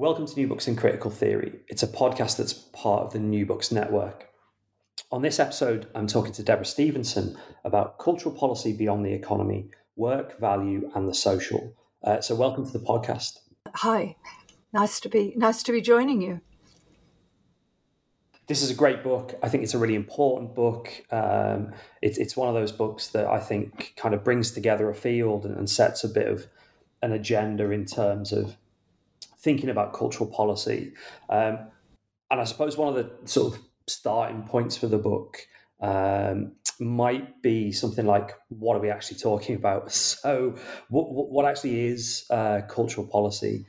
Welcome to New Books in Critical Theory. It's a podcast that's part of the New Books Network. On this episode, I'm talking to Deborah Stevenson about cultural policy beyond the economy, work, value, and the social. Uh, so, welcome to the podcast. Hi, nice to be nice to be joining you. This is a great book. I think it's a really important book. Um, it, it's one of those books that I think kind of brings together a field and, and sets a bit of an agenda in terms of thinking about cultural policy. Um, and I suppose one of the sort of starting points for the book um, might be something like, what are we actually talking about? So, what, what actually is uh, cultural policy?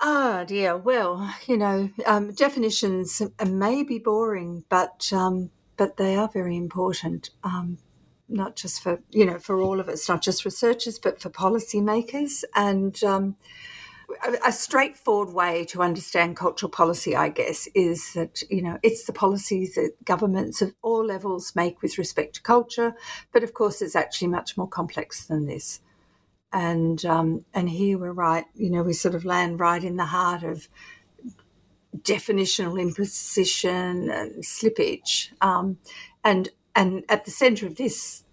Ah, dear. Well, you know, um, definitions may be boring, but um, but they are very important. Um, not just for you know for all of us, not just researchers, but for policymakers. And um, a straightforward way to understand cultural policy, I guess, is that you know it's the policies that governments of all levels make with respect to culture, but of course it's actually much more complex than this. And um, and here we're right, you know, we sort of land right in the heart of definitional imposition and slippage, um, and and at the centre of this,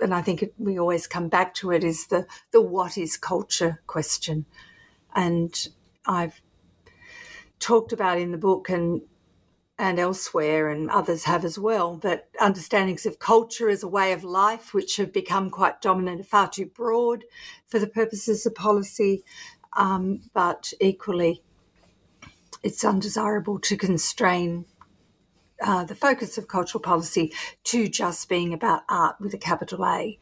and I think it, we always come back to it, is the the what is culture question and I've talked about in the book and and elsewhere, and others have as well, that understandings of culture as a way of life, which have become quite dominant, are far too broad for the purposes of policy, um, but equally, it's undesirable to constrain uh, the focus of cultural policy to just being about art with a capital A.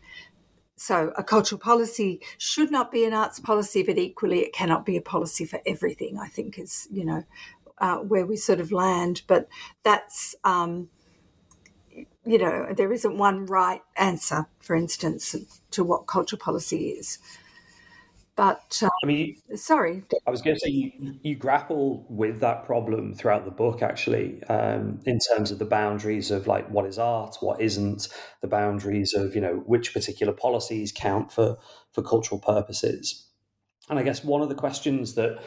So, a cultural policy should not be an arts policy, but equally, it cannot be a policy for everything. I think is you know uh, where we sort of land. But that's um, you know there isn't one right answer, for instance, to what cultural policy is. But um, I mean, sorry, I was going to say you, you, grapple with that problem throughout the book, actually, um, in terms of the boundaries of like what is art, what isn't, the boundaries of you know which particular policies count for for cultural purposes. And I guess one of the questions that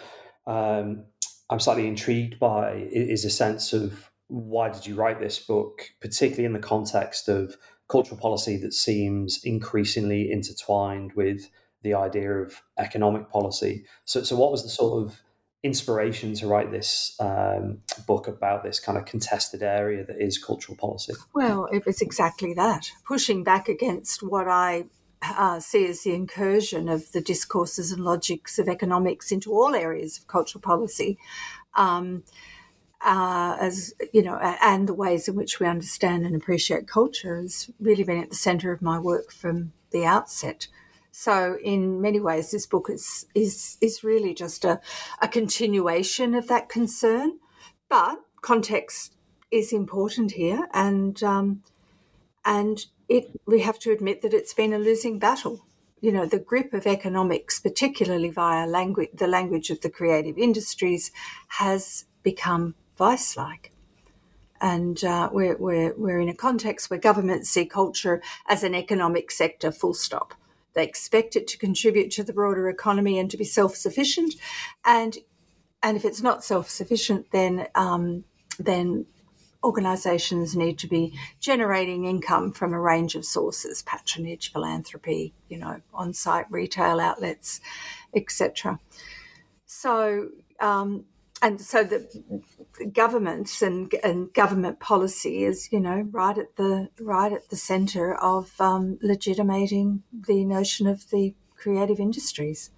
um, I'm slightly intrigued by is a sense of why did you write this book, particularly in the context of cultural policy that seems increasingly intertwined with the idea of economic policy. So, so what was the sort of inspiration to write this um, book about this kind of contested area that is cultural policy? Well, it was exactly that, pushing back against what I uh, see as the incursion of the discourses and logics of economics into all areas of cultural policy. Um, uh, as you know, and the ways in which we understand and appreciate culture has really been at the centre of my work from the outset. So, in many ways, this book is is is really just a, a continuation of that concern, but context is important here, and um, and it we have to admit that it's been a losing battle. You know, the grip of economics, particularly via language, the language of the creative industries, has become vice-like and uh, we're, we're, we're in a context where governments see culture as an economic sector, full stop. They expect it to contribute to the broader economy and to be self sufficient. And and if it's not self sufficient, then um, then organisations need to be generating income from a range of sources: patronage, philanthropy, you know, on-site retail outlets, etc. So. Um, and so the governments and, and government policy is, you know, right at the right at the centre of um, legitimating the notion of the creative industries.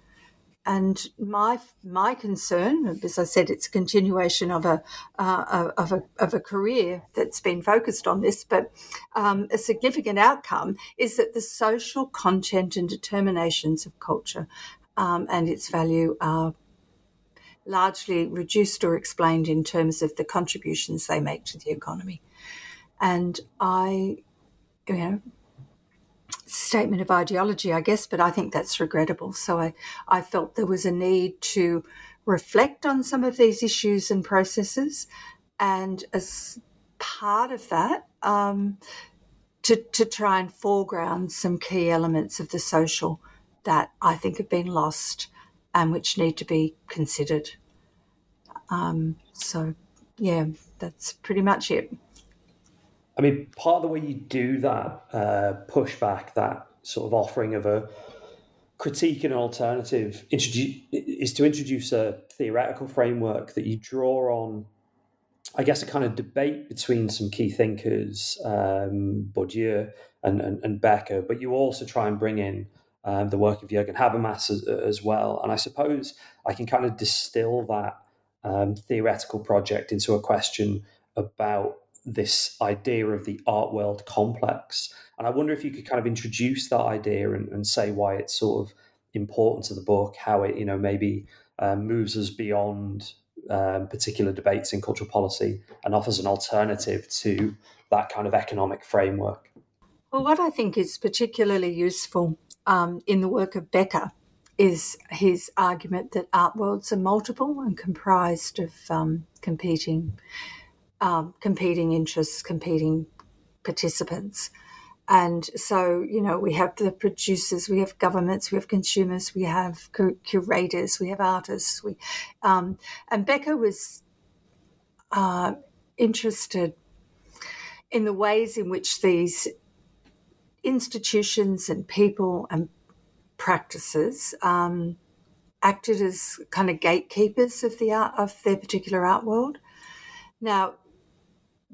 And my my concern, as I said, it's a continuation of a uh, of a of a career that's been focused on this. But um, a significant outcome is that the social content and determinations of culture um, and its value are largely reduced or explained in terms of the contributions they make to the economy. And I, you know, statement of ideology, I guess, but I think that's regrettable. So I, I felt there was a need to reflect on some of these issues and processes. And as part of that, um, to, to try and foreground some key elements of the social that I think have been lost and which need to be considered. Um, so, yeah, that's pretty much it. I mean, part of the way you do that uh, pushback, that sort of offering of a critique and alternative, is to introduce a theoretical framework that you draw on, I guess, a kind of debate between some key thinkers, um, Bourdieu and, and, and Becker, but you also try and bring in um, the work of Jürgen Habermas as, as, well. And I suppose I can kind of distill that um, theoretical project into a question about this idea of the art world complex. And I wonder if you could kind of introduce that idea and, and say why it's sort of important to the book, how it, you know, maybe um, moves us beyond um, particular debates in cultural policy and offers an alternative to that kind of economic framework. Well, what I think is particularly useful um, in the work of Becker is his argument that art worlds are multiple and comprised of um, competing um, competing interests, competing participants. And so, you know, we have the producers, we have governments, we have consumers, we have curators, we have artists. We, um, and Becker was uh, interested in the ways in which these institutions and people and practices um, acted as kind of gatekeepers of the art of their particular art world. Now,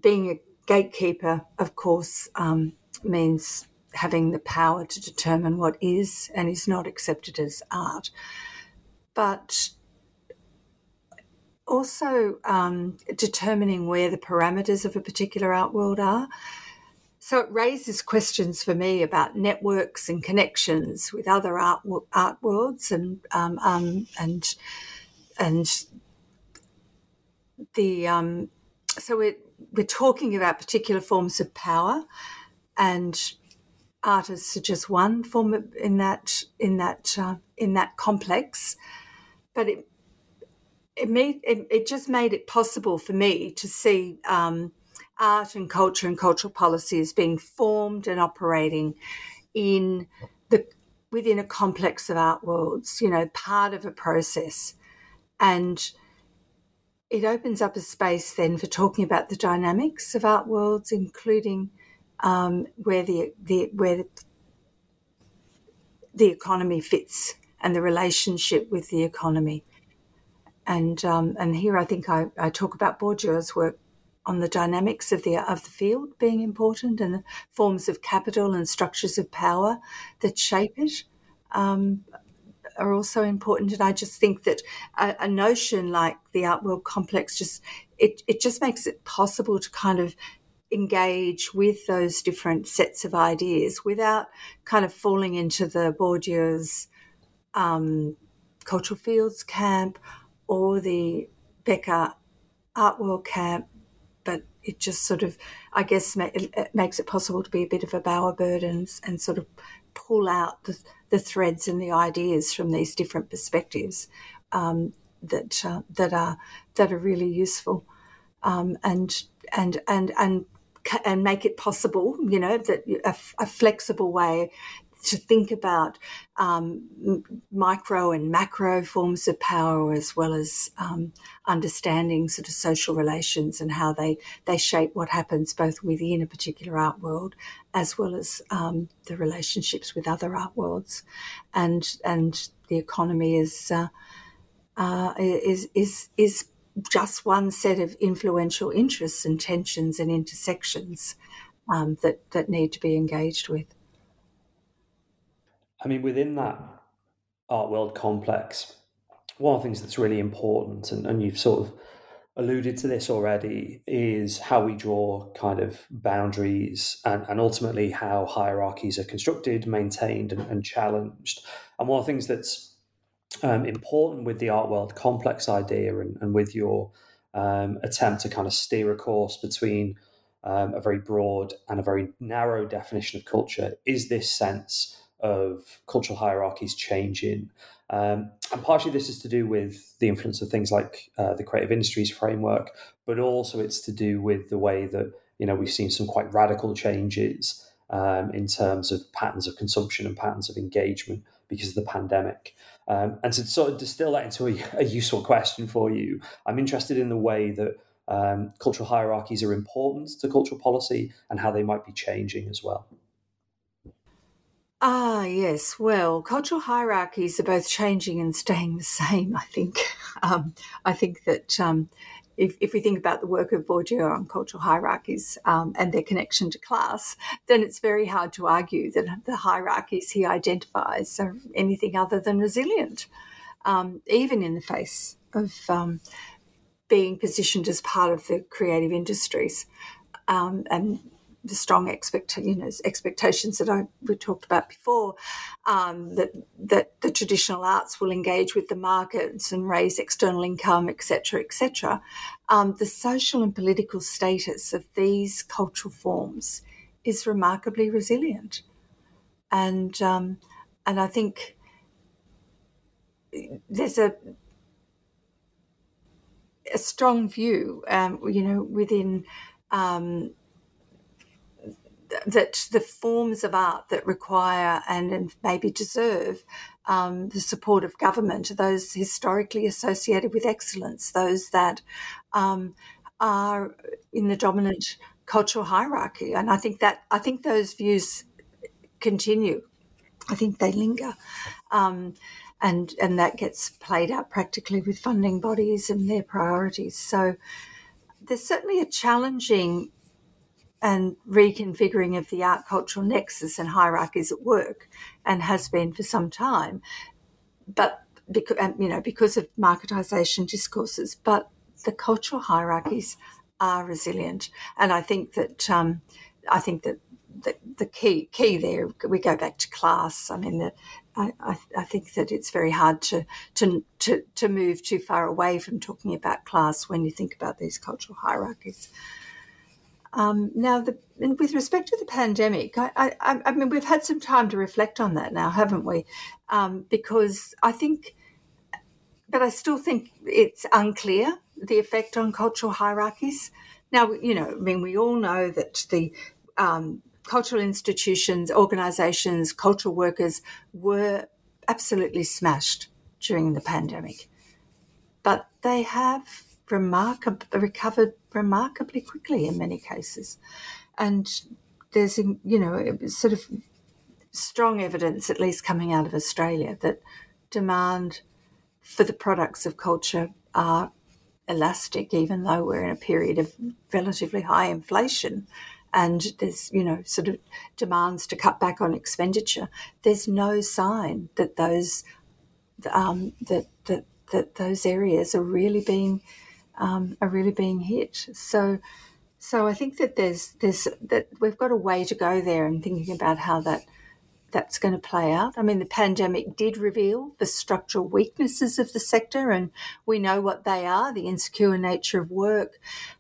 being a gatekeeper, of course, um, means having the power to determine what is and is not accepted as art. But also um, determining where the parameters of a particular art world are. So it raises questions for me about networks and connections with other art art worlds and um, um, and and the um, so it, we're talking about particular forms of power, and artists are just one form of, in that in that uh, in that complex, but it it made it, it, just made it possible for me to see um, art and culture and cultural policy is being formed and operating in the within a complex of art worlds, you know, part of a process. And it opens up a space then for talking about the dynamics of art worlds, including um, where the, the where the, the economy fits and the relationship with the economy. And um, and here I think I, I talk about Bourdieu's work on the dynamics of the of the field being important and the forms of capital and structures of power that shape it um, are also important. And I just think that a, a, notion like the art world complex just it it just makes it possible to kind of engage with those different sets of ideas without kind of falling into the Bourdieu's um, cultural fields camp or the Becker art world camp it just sort of, I guess, it makes it possible to be a bit of a bowerbird and, and sort of pull out the, the threads and the ideas from these different perspectives um, that uh, that are that are really useful, um, and and and and and make it possible, you know, that a, a flexible way to think about um, micro and macro forms of power as well as um, understanding sort of social relations and how they, they shape what happens both within a particular art world as well as um, the relationships with other art worlds. And, and the economy is, uh, uh, is, is, is just one set of influential interests and tensions and intersections um, that, that need to be engaged with. I mean, within that art world complex, one of the things that's really important, and, and you've sort of alluded to this already, is how we draw kind of boundaries and, and ultimately how hierarchies are constructed, maintained, and, and challenged. And one of the things that's um, important with the art world complex idea and, and with your um, attempt to kind of steer a course between um, a very broad and a very narrow definition of culture is this sense of cultural hierarchies changing. Um, and partially this is to do with the influence of things like uh, the creative industries framework, but also it's to do with the way that you know we've seen some quite radical changes um, in terms of patterns of consumption and patterns of engagement because of the pandemic. Um, and to sort of distill that into a, a, useful question for you, I'm interested in the way that um, cultural hierarchies are important to cultural policy and how they might be changing as well. Ah, yes. Well, cultural hierarchies are both changing and staying the same, I think. Um, I think that um, if, if we think about the work of Bourdieu on cultural hierarchies um, and their connection to class, then it's very hard to argue that the hierarchies he identifies are anything other than resilient, um, even in the face of um, being positioned as part of the creative industries. Um, and the strong expect, you know, expectations that I we talked about before, um, that that the traditional arts will engage with the markets and raise external income, etc., etc. Um, the social and political status of these cultural forms is remarkably resilient, and um, and I think there's a a strong view, um, you know, within um, that the forms of art that require and, maybe deserve um, the support of government are those historically associated with excellence, those that um, are in the dominant cultural hierarchy. And I think that I think those views continue. I think they linger. Um, and, and that gets played out practically with funding bodies and their priorities. So there's certainly a challenging and reconfiguring of the art cultural nexus and hierarchies at work and has been for some time. But because you know because of marketization discourses but the cultural hierarchies are resilient. And i think that um, i think that the, the key key there we go back to class. I mean the, I, I, I think that it's very hard to, to to to move too far away from talking about class when you think about these cultural hierarchies um, now, the, with respect to the pandemic, I, I, I, mean, we've had some time to reflect on that now, haven't we? Um, because I think, but I still think it's unclear the effect on cultural hierarchies. Now, you know, I mean, we all know that the um, cultural institutions, organisations, cultural workers were absolutely smashed during the pandemic, but they have remarkably recovered remarkably quickly in many cases, and there's you know sort of strong evidence, at least coming out of Australia, that demand for the products of culture are elastic, even though we're in a period of relatively high inflation and there's you know sort of demands to cut back on expenditure. There's no sign that those um, that that that those areas are really being um, are really being hit. So, so I think that there's there's that we've got a way to go there and thinking about how that that's going to play out. I mean, the pandemic did reveal the structural weaknesses of the sector, and we know what they are the insecure nature of work,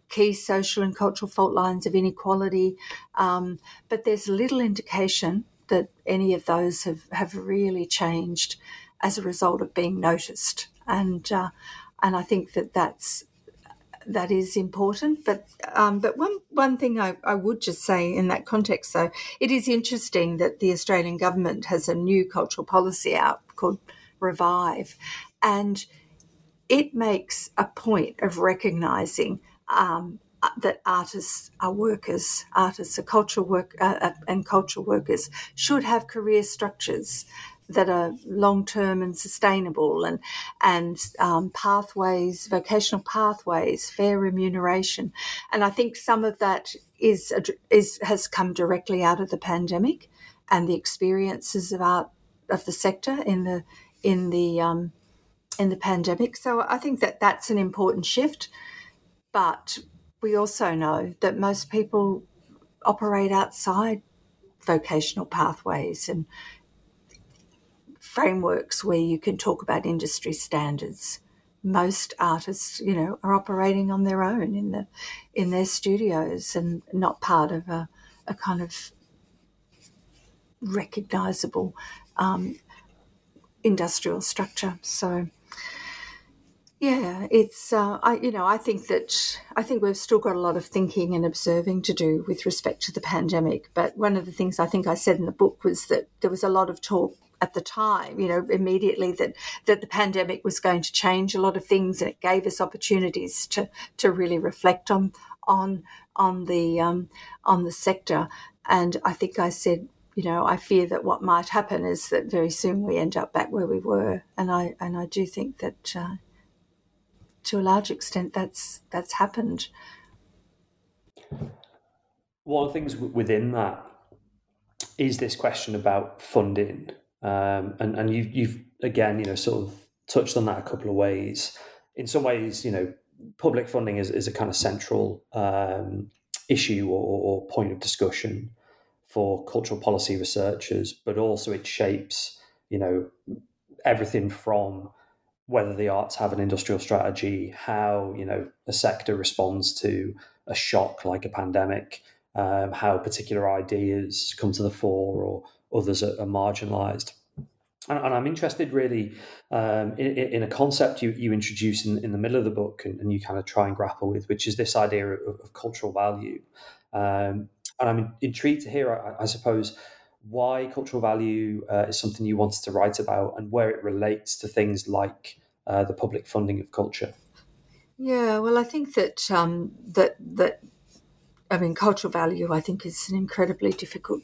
key social and cultural fault lines of inequality. Um, but there's little indication that any of those have, have really changed as a result of being noticed. And, uh, and I think that that's that is important. But um, but one one thing I, I would just say in that context, though, it is interesting that the Australian government has a new cultural policy out called Revive, and it makes a point of recognising um, that artists are workers, artists are cultural work uh, uh and cultural workers should have career structures that are long term and sustainable, and and um, pathways, vocational pathways, fair remuneration, and I think some of that is is has come directly out of the pandemic, and the experiences of of the sector in the in the um, in the pandemic. So I think that that's an important shift, but we also know that most people operate outside vocational pathways and frameworks where you can talk about industry standards. Most artists, you know, are operating on their own in the in their studios and not part of a, a kind of recognizable um, industrial structure. So, yeah, it's uh, I you know I think that I think we've still got a lot of thinking and observing to do with respect to the pandemic. But one of the things I think I said in the book was that there was a lot of talk at the time, you know, immediately that that the pandemic was going to change a lot of things, and it gave us opportunities to to really reflect on on on the um, on the sector. And I think I said, you know, I fear that what might happen is that very soon we end up back where we were, and I and I do think that uh, to a large extent that's that's happened. One of the things within that is this question about funding um, and and you've you've again you know sort of touched on that a couple of ways. In some ways, you know, public funding is, is a kind of central um, issue or, or point of discussion for cultural policy researchers, but also it shapes you know everything from whether the arts have an industrial strategy, how you know a sector responds to a shock like a pandemic, um, how particular ideas come to the fore, or others are, are marginalized. And, and, I'm interested really um, in, in, a concept you, you introduce in, in the middle of the book and, and, you kind of try and grapple with, which is this idea of, of cultural value. Um, and I'm intrigued to hear, I, I suppose, why cultural value uh, is something you wanted to write about and where it relates to things like uh, the public funding of culture. Yeah, well, I think that um, that that I mean, cultural value. I think is an incredibly difficult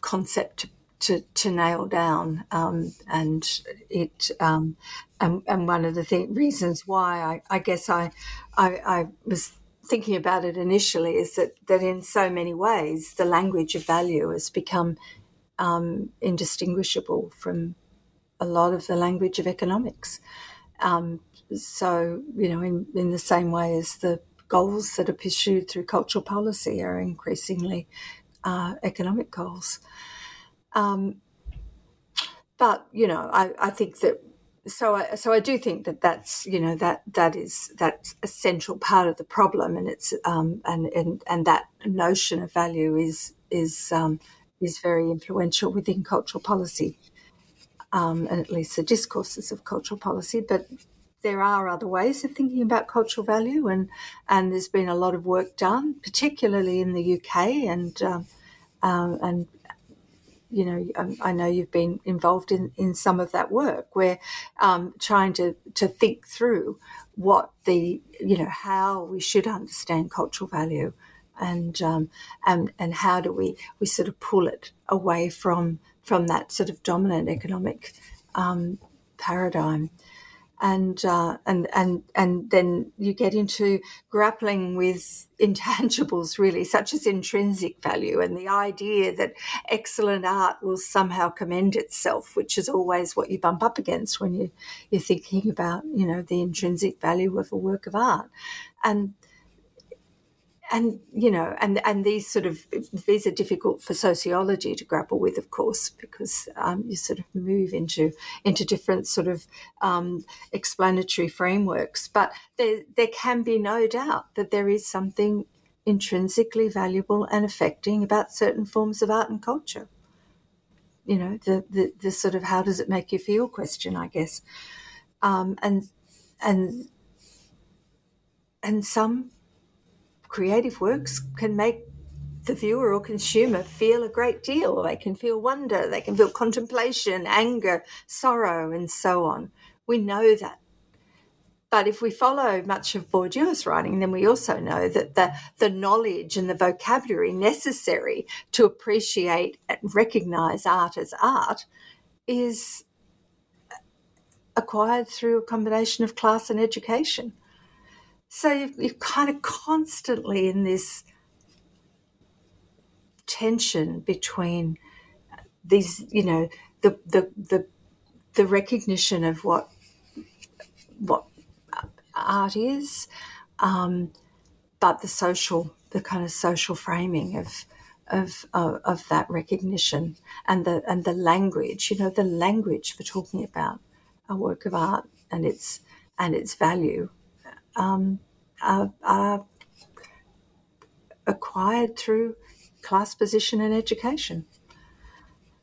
concept to to, nail down, um, and it um, and, and one of the th- reasons why I, I guess I, I, I was thinking about it initially is that that in so many ways the language of value has become um, indistinguishable from a lot of the language of economics. Um, so you know, in in the same way as the goals that are pursued through cultural policy are increasingly uh, economic goals. Um, but you know, I, I think that so I, so I do think that that's you know that that is that's a central part of the problem, and it's um, and, and and that notion of value is is um, is very influential within cultural policy, um, and at least the discourses of cultural policy. But there are other ways of thinking about cultural value, and and there's been a lot of work done, particularly in the UK and um, um, and you know, um, I know you've been involved in, in some of that work. We're um, trying to, to think through what the, you know, how we should understand cultural value and, um, and, and how do we, we sort of pull it away from, from that sort of dominant economic um, paradigm and uh, and and and then you get into grappling with intangibles really such as intrinsic value and the idea that excellent art will somehow commend itself which is always what you bump up against when you you're thinking about you know the intrinsic value of a work of art. And and you know and and these sort of these are difficult for sociology to grapple with of course because um, you sort of move into into different sort of um, explanatory frameworks. But there there can be no doubt that there is something intrinsically valuable and affecting about certain forms of art and culture. You know the the, the sort of how does it make you feel question i guess. Um, and and and some creative works can make the viewer or consumer feel a great deal. They can feel wonder, they can feel contemplation, anger, sorrow, and so on. We know that. But if we follow much of Bourdieu's writing, then we also know that the, the knowledge and the vocabulary necessary to appreciate and recognize art as art is acquired through a combination of class and education. So you're kind of constantly in this tension between these, you know, the the the, the recognition of what what art is, um, but the social, the kind of social framing of of, of, of that recognition and the and the language, you know, the language for talking about a work of art and its and its value um, are, are acquired through class position and education.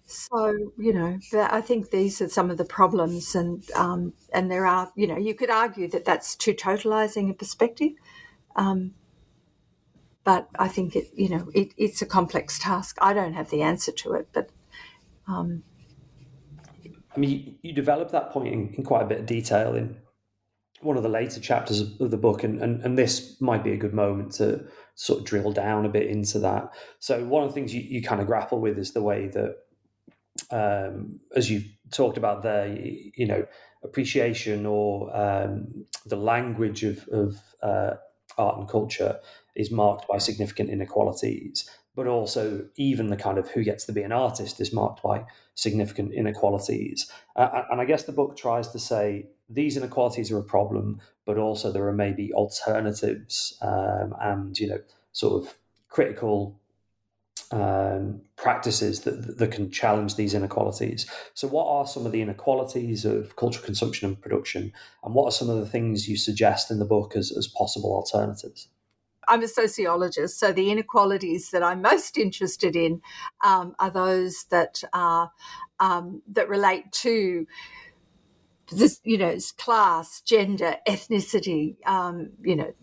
So you know, I think these are some of the problems, and um, and there are you know you could argue that that's too totalizing a perspective, um, but I think it you know it, it's a complex task. I don't have the answer to it, but. Um, I mean, you, you develop that point in, in, quite a bit of detail in one of the later chapters of the book, and, and, and this might be a good moment to sort of drill down a bit into that. So, one of the things you, you kind of grapple with is the way that um, as you've talked about there, you, know, appreciation or um, the language of, of uh, art and culture is marked by significant inequalities, but also even the kind of who gets to be an artist is marked by significant inequalities. Uh, and I guess the book tries to say these inequalities are a problem, but also there are maybe alternatives um, and, you know, sort of critical um, practices that, that can challenge these inequalities. So, what are some of the inequalities of cultural consumption and production, and what are some of the things you suggest in the book as, as possible alternatives? I'm a sociologist, so the inequalities that I'm most interested in um, are those that are um, that relate to this, you know, class, gender, ethnicity, um, you know,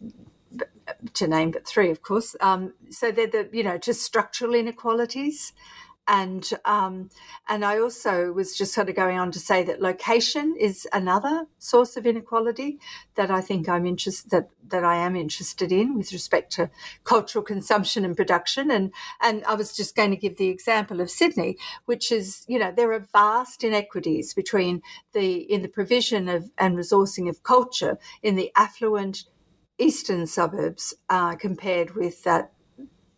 to name but three, of course. Um, so they're the you know just structural inequalities, and um, and I also was just sort of going on to say that location is another source of inequality that I think I'm interested that that I am interested in with respect to cultural consumption and production. And and I was just going to give the example of Sydney, which is you know there are vast inequities between the in the provision of and resourcing of culture in the affluent eastern suburbs uh, compared with that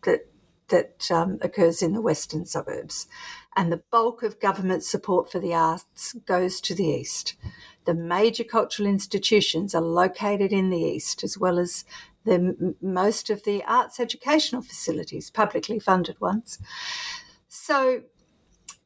that that um, occurs in the western suburbs, and the bulk of government support for the arts goes to the east. The major cultural institutions are located in the east, as well as the most of the arts educational facilities, publicly funded ones. So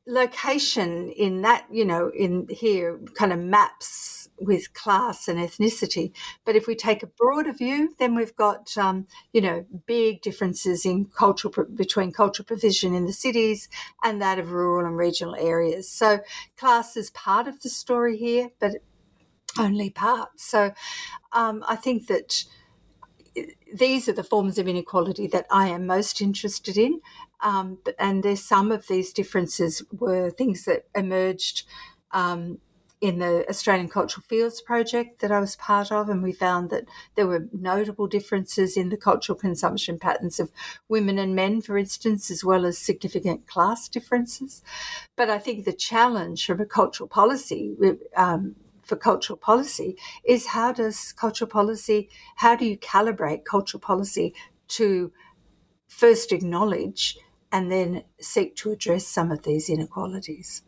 location in that, you know, in here kind of maps with class and ethnicity. But if we take a broader view, then we've got, um, you know, big differences in cultural between cultural provision in the cities and that of rural and regional areas. So class is part of the story here, but only part. So um, I think that these are the forms of inequality that I am most interested in. Um, and there's some of these differences were things that emerged um, in the Australian Cultural Fields project that I was part of, and we found that there were notable differences in the cultural consumption patterns of women and men, for instance, as well as significant class differences. But I think the challenge from a cultural policy um, for cultural policy is how does cultural policy, how do you calibrate cultural policy to first acknowledge and then seek to address some of these inequalities?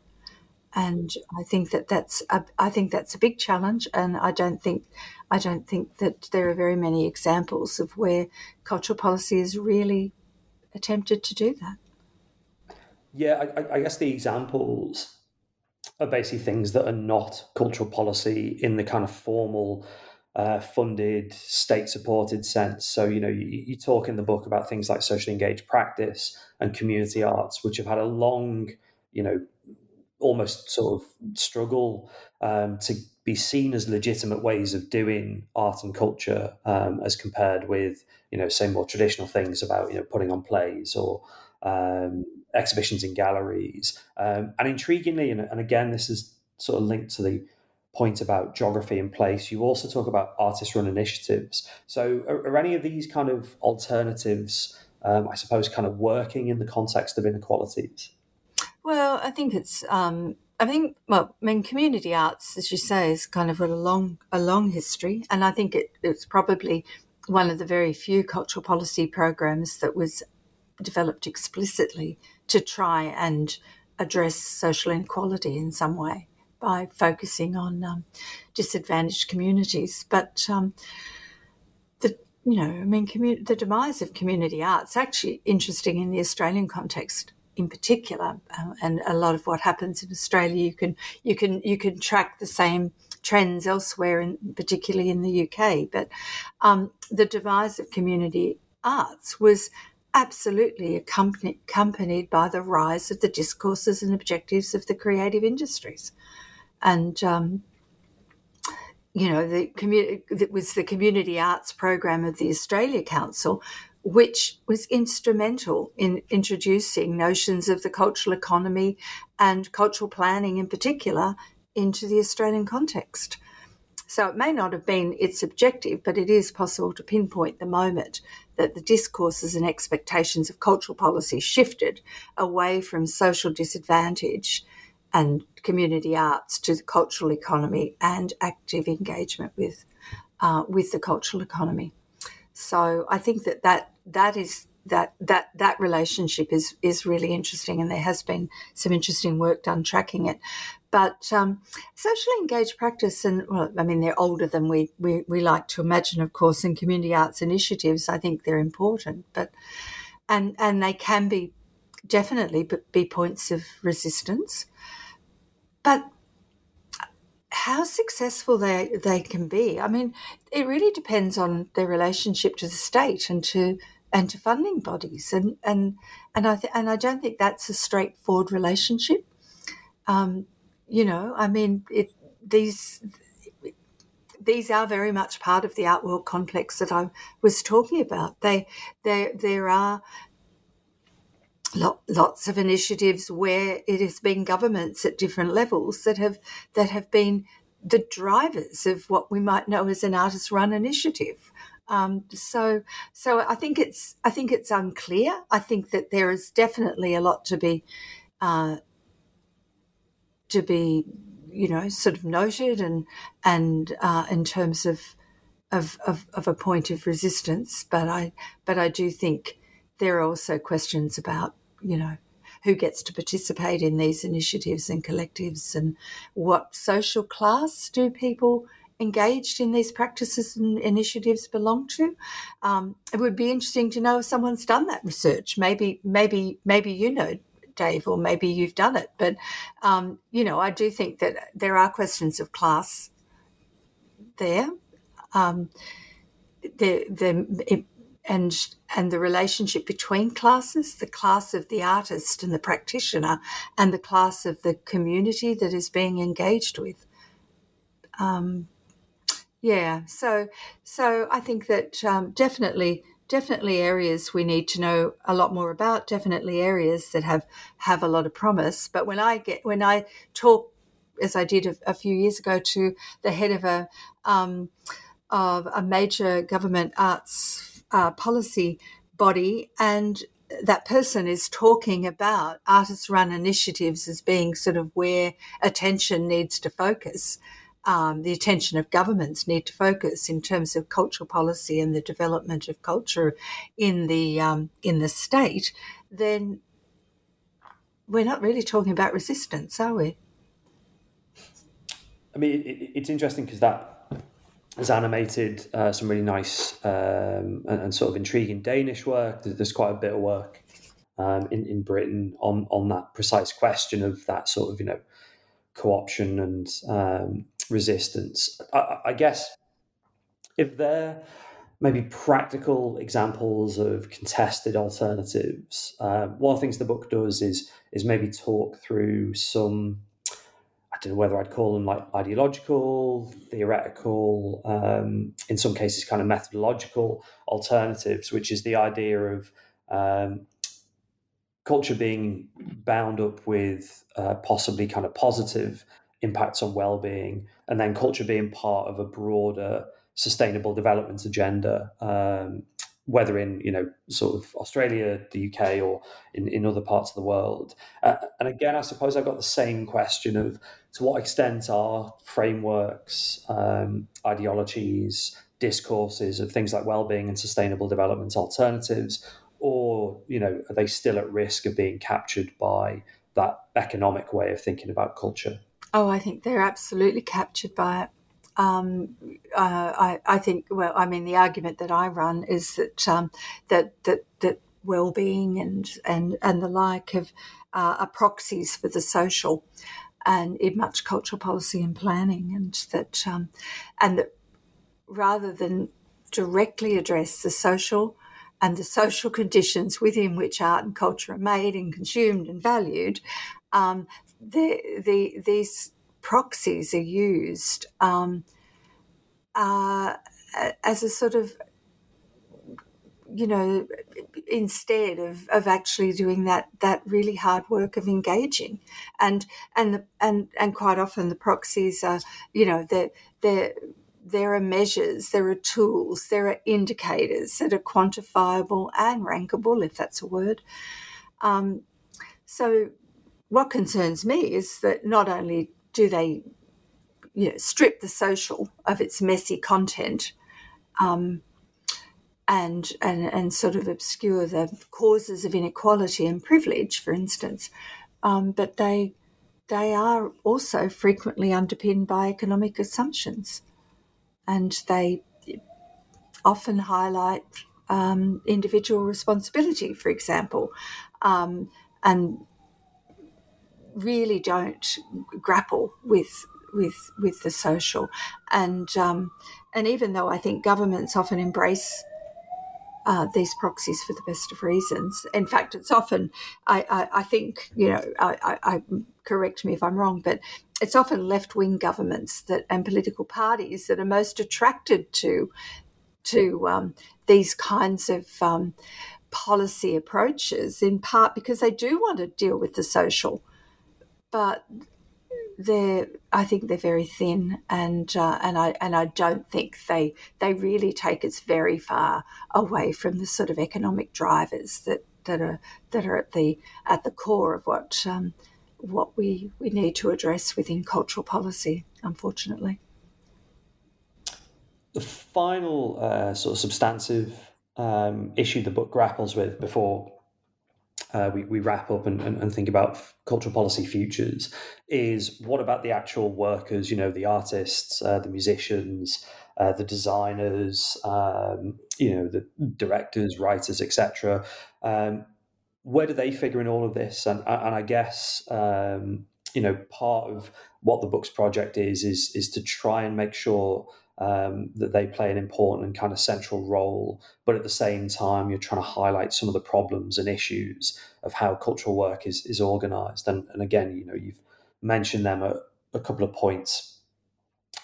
And I think that that's a, I think that's a big challenge, and I don't think I don't think that there are very many examples of where cultural policy has really attempted to do that. Yeah, I, I guess the examples are basically things that are not cultural policy in the kind of formal. Uh, funded, state supported sense. So, you know, you, you talk in the book about things like socially engaged practice and community arts, which have had a long, you know, almost sort of struggle um, to be seen as legitimate ways of doing art and culture um, as compared with you know say more traditional things about you know putting on plays or um, exhibitions in galleries. Um, and intriguingly and, and again this is sort of linked to the point about geography and place you also talk about artist run initiatives. So are, are, any of these kind of alternatives um, i suppose kind of working in the context of inequalities well i think it's um, I think, well, I mean, community arts, as you say, is kind of a long, a long history, and I think it, it's probably one of the very few cultural policy programs that was developed explicitly to try and address social inequality in some way by focusing on um, disadvantaged communities. But um, the you know, I mean, the demise of community arts actually interesting in the Australian context in particular, uh, and a lot of what happens in Australia, you can you can you can track the same trends elsewhere, in, particularly in the UK. But um, the demise of community arts was absolutely accompanied, accompanied by the rise of the discourses and objectives of the creative industries, and um, you know the community that was the community arts program of the Australia Council which was instrumental in introducing notions of the cultural economy and cultural planning in particular into the Australian context. So it may not have been its objective, but it is possible to pinpoint the moment that the discourses and expectations of cultural policy shifted away from social disadvantage and community arts to the cultural economy and active engagement with uh, with the cultural economy. So I think that that that is that that that relationship is is really interesting, and there has been some interesting work done tracking it. But um, socially engaged practice, and well, I mean, they're older than we, we we like to imagine, of course. And community arts initiatives, I think they're important, but and and they can be definitely be points of resistance. But how successful they they can be, I mean, it really depends on their relationship to the state and to and to funding bodies, and and and I th- and I don't think that's a straightforward relationship. Um, you know, I mean, it, these these are very much part of the art world complex that I was talking about. They there there are lots of initiatives where it has been governments at different levels that have that have been the drivers of what we might know as an artist run initiative um, so, so I think it's I think it's unclear. I think that there is definitely a lot to be uh, to be you know sort of noted and and uh, in terms of, of of of a point of resistance. But I but I do think there are also questions about you know who gets to participate in these initiatives and collectives and what social class do people engaged in these practices and initiatives belong to. Um, it would be interesting to know if someone's done that research. Maybe, maybe, maybe you know, Dave, or maybe you've done it. But um, you know, I do think that there are questions of class there. Um, the the it, and and the relationship between classes, the class of the artist and the practitioner, and the class of the community that is being engaged with. Um, yeah, so so I think that um, definitely definitely areas we need to know a lot more about. Definitely areas that have have a lot of promise. But when I get when I talk, as I did a, a few years ago, to the head of a um, of a major government arts uh, policy body, and that person is talking about artist run initiatives as being sort of where attention needs to focus um, the attention of governments need to focus in terms of cultural policy and the development of culture in the um, in the state, then we're not really talking about resistance, are we? I mean, it, it's interesting because that has animated uh, some really nice um, and, and, sort of intriguing Danish work. There's quite a bit of work um, in in Britain on on that precise question of that sort of you know co-option and um, resistance. I, I guess if there maybe practical examples of contested alternatives, uh, one of the things the book does is is maybe talk through some I don't know whether I'd call them like ideological, theoretical, um, in some cases, kind of methodological alternatives, which is the idea of um, culture being bound up with uh, possibly kind of positive impacts on well-being, and then culture being part of a broader sustainable development agenda um, whether in you know sort of Australia, the UK, or in, in other parts of the world. Uh, and again, I suppose I've got the same question of to what extent are frameworks, um, ideologies, discourses of things like well-being and sustainable development alternatives, or you know are they still at risk of being captured by that economic way of thinking about culture? Oh, I think they're absolutely captured by it. Um, uh, I, I, think, well, I mean, the argument that I run is that um, that that that well-being and and and the like have uh, are proxies for the social, and in much cultural policy and planning, and that um, and that rather than directly address the social and the social conditions within which art and culture are made and consumed and valued, um, the, the, these proxies are used um, uh, as a sort of you know instead of, of actually doing that that really hard work of engaging. And and the, and and quite often the proxies are you know there there there are measures there are tools there are indicators that are quantifiable and rankable if that's a word. Um, so what concerns me is that not only do they you know, strip the social of its messy content um, and, and, and sort of obscure the causes of inequality and privilege, for instance. Um, but they, they are also frequently underpinned by economic assumptions and they often highlight um, individual responsibility, for example, um, and really don't grapple with with with the social, and um, and even though I think governments often embrace uh, these proxies for the best of reasons. In fact, it's often, I, I, I think, you know, I, I, correct me if I'm wrong, but it's often left wing governments that and political parties that are most attracted to to um, these kinds of um, policy approaches, in part because they do want to deal with the social but they're I think they're very thin, and uh, and I and I don't think they they really take us very far away from the sort of economic drivers that that are that are at the at the core of what um, what we we need to address within cultural policy. Unfortunately, the final uh, sort of substantive um, issue the book grapples with before uh, we, we wrap up and, and, and, think about cultural policy futures is what about the actual workers, you know, the artists, uh, the musicians, uh, the designers, um, you know, the directors, writers, etc. Um, where do they figure in all of this? And, and I guess, um, you know, part of what the books project is, is, is to try and make sure um, that they play an important and kind of central role. But at the same time, you're trying to highlight some of the problems and issues of how cultural work is is organised. And, and again, you know, you've mentioned them at a couple of points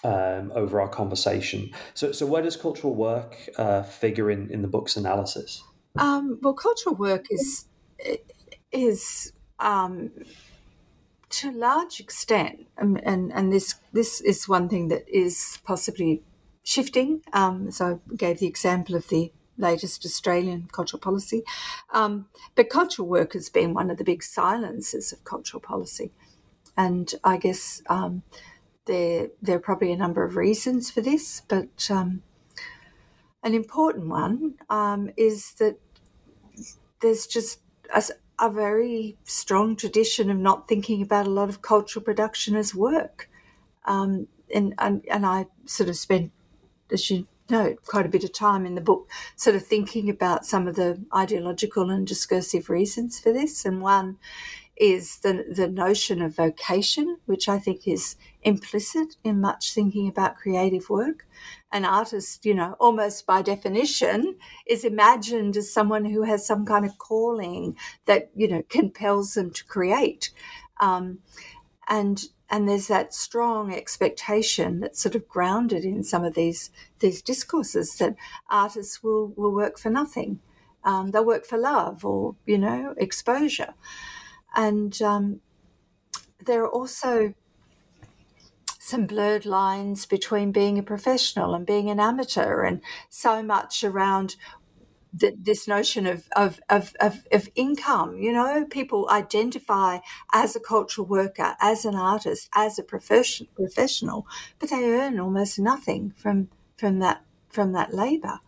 um, over our conversation. So, so where does cultural work uh, figure in in the book's analysis? Um, well, cultural work is is um, to a large extent, um, and and this this is one thing that is possibly shifting. Um, so I gave the example of the latest Australian cultural policy. Um, but cultural work has been one of the big silences of cultural policy. And I guess um, there, there are probably a number of reasons for this, but um, an important one um, is that there's just a, a very strong tradition of not thinking about a lot of cultural production as work. Um, and, and, and I sort of spent as you know, quite a bit of time in the book sort of thinking about some of the ideological and discursive reasons for this. And one is the, the notion of vocation, which I think is implicit in much thinking about creative work. An artist, you know, almost by definition, is imagined as someone who has some kind of calling that, you know, compels them to create. Um, and and there's that strong expectation that's sort of grounded in some of these these discourses that artists will will work for nothing. Um, they'll work for love or you know exposure, and um, there are also some blurred lines between being a professional and being an amateur, and so much around the, this notion of, of, of, of, of income. You know, people identify as a cultural worker, as an artist, as a profession, professional, but they earn almost nothing from from that from that labour.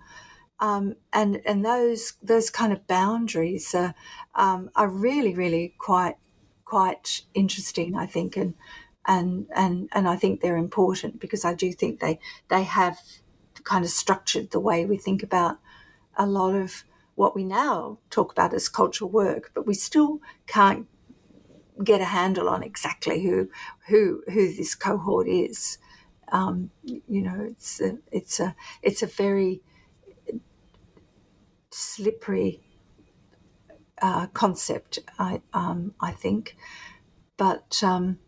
Um, and and those those kind of boundaries are um, are really really quite quite interesting, I think, and and and and I think they're important because I do think they they have kind of structured the way we think about a lot of what we now talk about as cultural work, but we still can't get a handle on exactly who who who this cohort is. Um, you know, it's a, it's a it's a very slippery uh, concept. I um, I think, but um,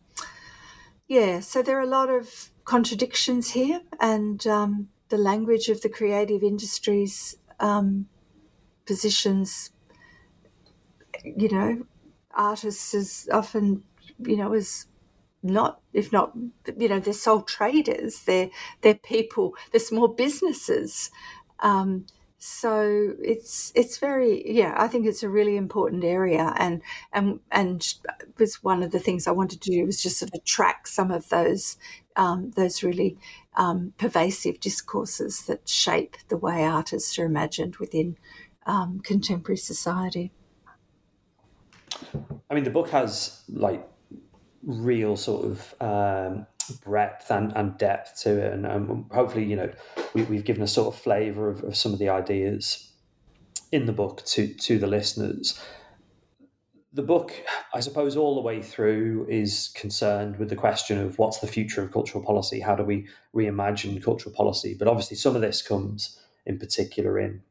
yeah. So there are a lot of contradictions here, and um, the language of the creative industries um, positions, you know, artists as often, you know, as not if not you know they're sole traders they're they're people they're small businesses. Um, so it's it's very yeah i think it's a really important area and and and was one of the things i wanted to do was just sort of track some of those um, those really um, pervasive discourses that shape the way artists are imagined within um, contemporary society. I mean, the book has like real sort of um, breadth and, and depth to it, and um, hopefully, you know, we, have given a sort of flavour of, of some of the ideas in the book to to the listeners the book, I suppose, all the way through is concerned with the question of what's the future of cultural policy? How do we reimagine cultural policy? But obviously, some of this comes in particular in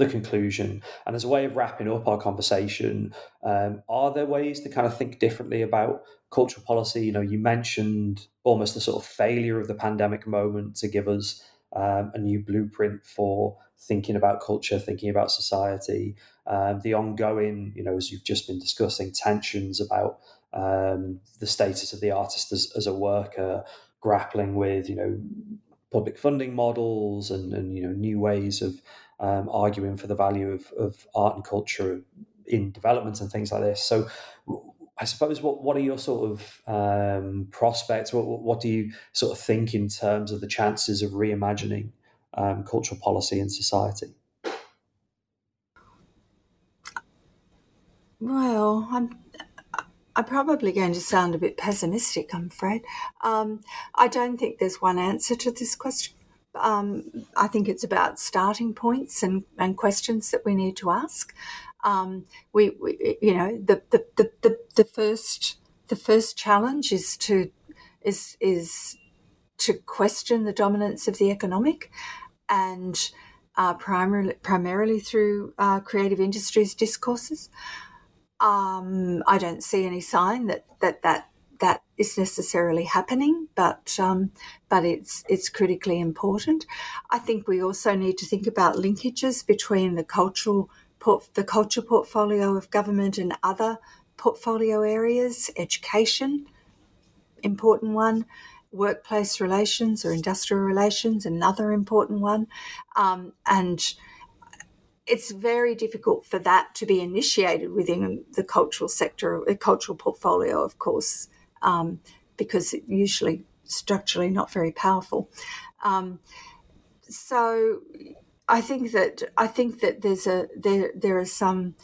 the conclusion. And as a way of wrapping up our conversation, um, are there ways to kind of think differently about cultural policy? You know, you mentioned almost the sort of failure of the pandemic moment to give us um, a new blueprint for thinking about culture, thinking about society um, the ongoing, you know, as you've just been discussing, tensions about um, the status of the artist as, as a worker, grappling with, you know, public funding models and, and you know, new ways of um, arguing for the value of, of art and culture in development and things like this. So, I suppose what what are your sort of um, prospects? What what do you sort of think in terms of the chances of reimagining um, cultural policy in society? Well, I'm I'm probably going to sound a bit pessimistic, I'm afraid. Um, I don't think there's one answer to this question. Um, I think it's about starting points and, and questions that we need to ask. Um, we, we, you know, the, the, the, the, the first the first challenge is to is is to question the dominance of the economic and uh, primarily primarily through uh, creative industries discourses. Um, I don't see any sign that that that that is necessarily happening, but um, but it's it's critically important. I think we also need to think about linkages between the cultural port, the culture portfolio of government and other portfolio areas. Education, important one. Workplace relations or industrial relations, another important one, um, and it's very difficult for that to be initiated within the cultural sector, the cultural portfolio, of course, um, because it's usually structurally not very powerful. Um, so I think that I think that there's a there there are some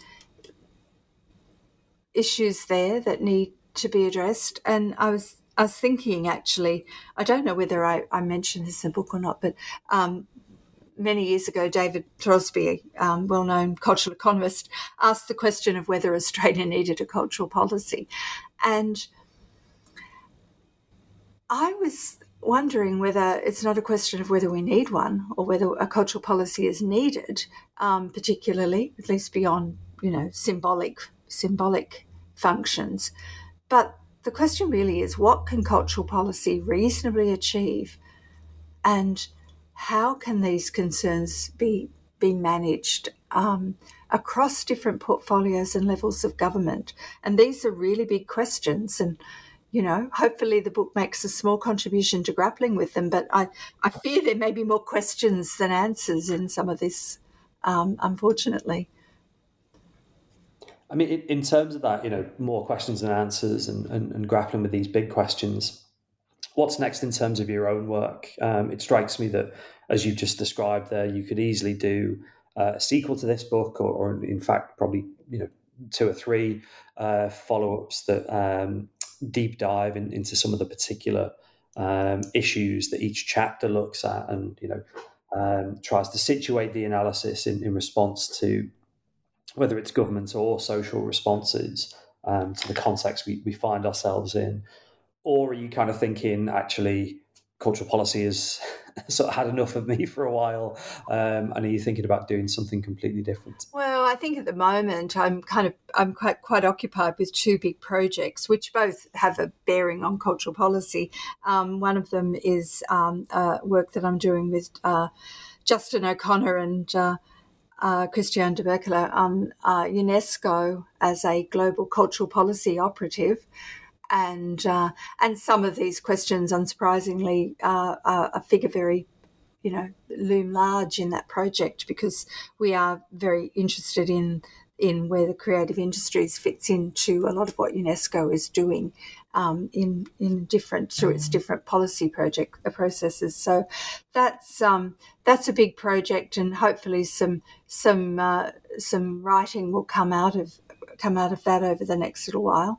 issues there that need to be addressed, and I was I was thinking actually I don't know whether I, I mentioned this in the book or not, but um, many years ago, David Throsby, um, well known cultural economist, asked the question of whether Australia needed a cultural policy. And I was wondering whether it's not a question of whether we need one or whether a cultural policy is needed, um, particularly, at least beyond, you know, symbolic symbolic functions. But the question really is what can cultural policy reasonably achieve and how can these concerns be be managed um, across different portfolios and levels of government and these are really big questions and you know hopefully the book makes a small contribution to grappling with them but i, I fear there may be more questions than answers in some of this um, unfortunately I mean, in, terms of that, you know, more questions than answers and, and, and, grappling with these big questions. What's next in terms of your own work? Um, it strikes me that, as you've just described there, you could easily do uh, a sequel to this book, or, or, in fact, probably you know two or three uh, follow-ups that um, deep dive in, into some of the particular um, issues that each chapter looks at, and you know um, tries to situate the analysis in, in response to whether it's government or social responses um, to the context we, we find ourselves in? Or are you kind of thinking, actually, cultural policy has sort of had enough of me for a while, um, and are you thinking about doing something completely different? Well, I think at the moment I'm kind of I'm quite quite occupied with two big projects, which both have a bearing on cultural policy. Um, one of them is um, uh, work that I'm doing with uh, Justin O'Connor and. Uh, uh, Christiaan De Beukelaer on uh, UNESCO as a global cultural policy operative. And uh, and some of these questions, unsurprisingly, uh, figure very, you know, loom large in that project because we are very interested in in where the creative industries fits into a lot of what UNESCO is doing um, in in different through its mm. different policy project uh, processes. So that's um, that's a big project, and hopefully some some uh, some writing will come out of come out of that over the next little while.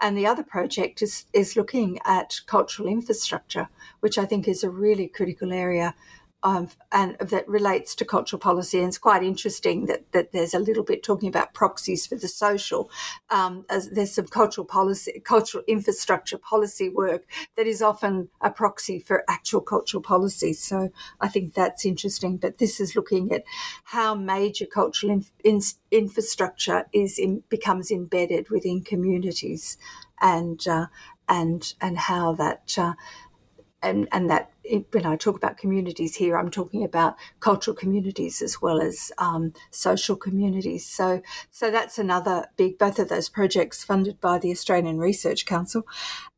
And the other project is is looking at cultural infrastructure, which I think is a really critical area um, and that relates to cultural policy. And it's quite interesting that, that there's a little bit talking about proxies for the social. Um, there's some cultural policy, cultural infrastructure policy work that is often a proxy for actual cultural policy. So I think that's interesting. But this is looking at how major cultural in, in, infrastructure is in, becomes embedded within communities, and uh, and and how that. Uh, and, and that when I talk about communities here, I'm talking about cultural communities as well as um, social communities. So, so that's another big. Both of those projects funded by the Australian Research Council,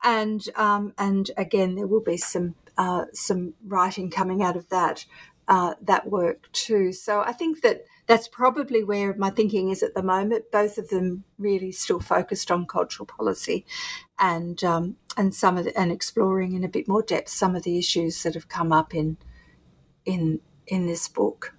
and um, and again, there will be some uh, some writing coming out of that uh, that work too. So I think that that's probably where my thinking is at the moment. Both of them really still focused on cultural policy, and um, and some of the, and exploring in a bit more depth some of the issues that have come up in in in this book.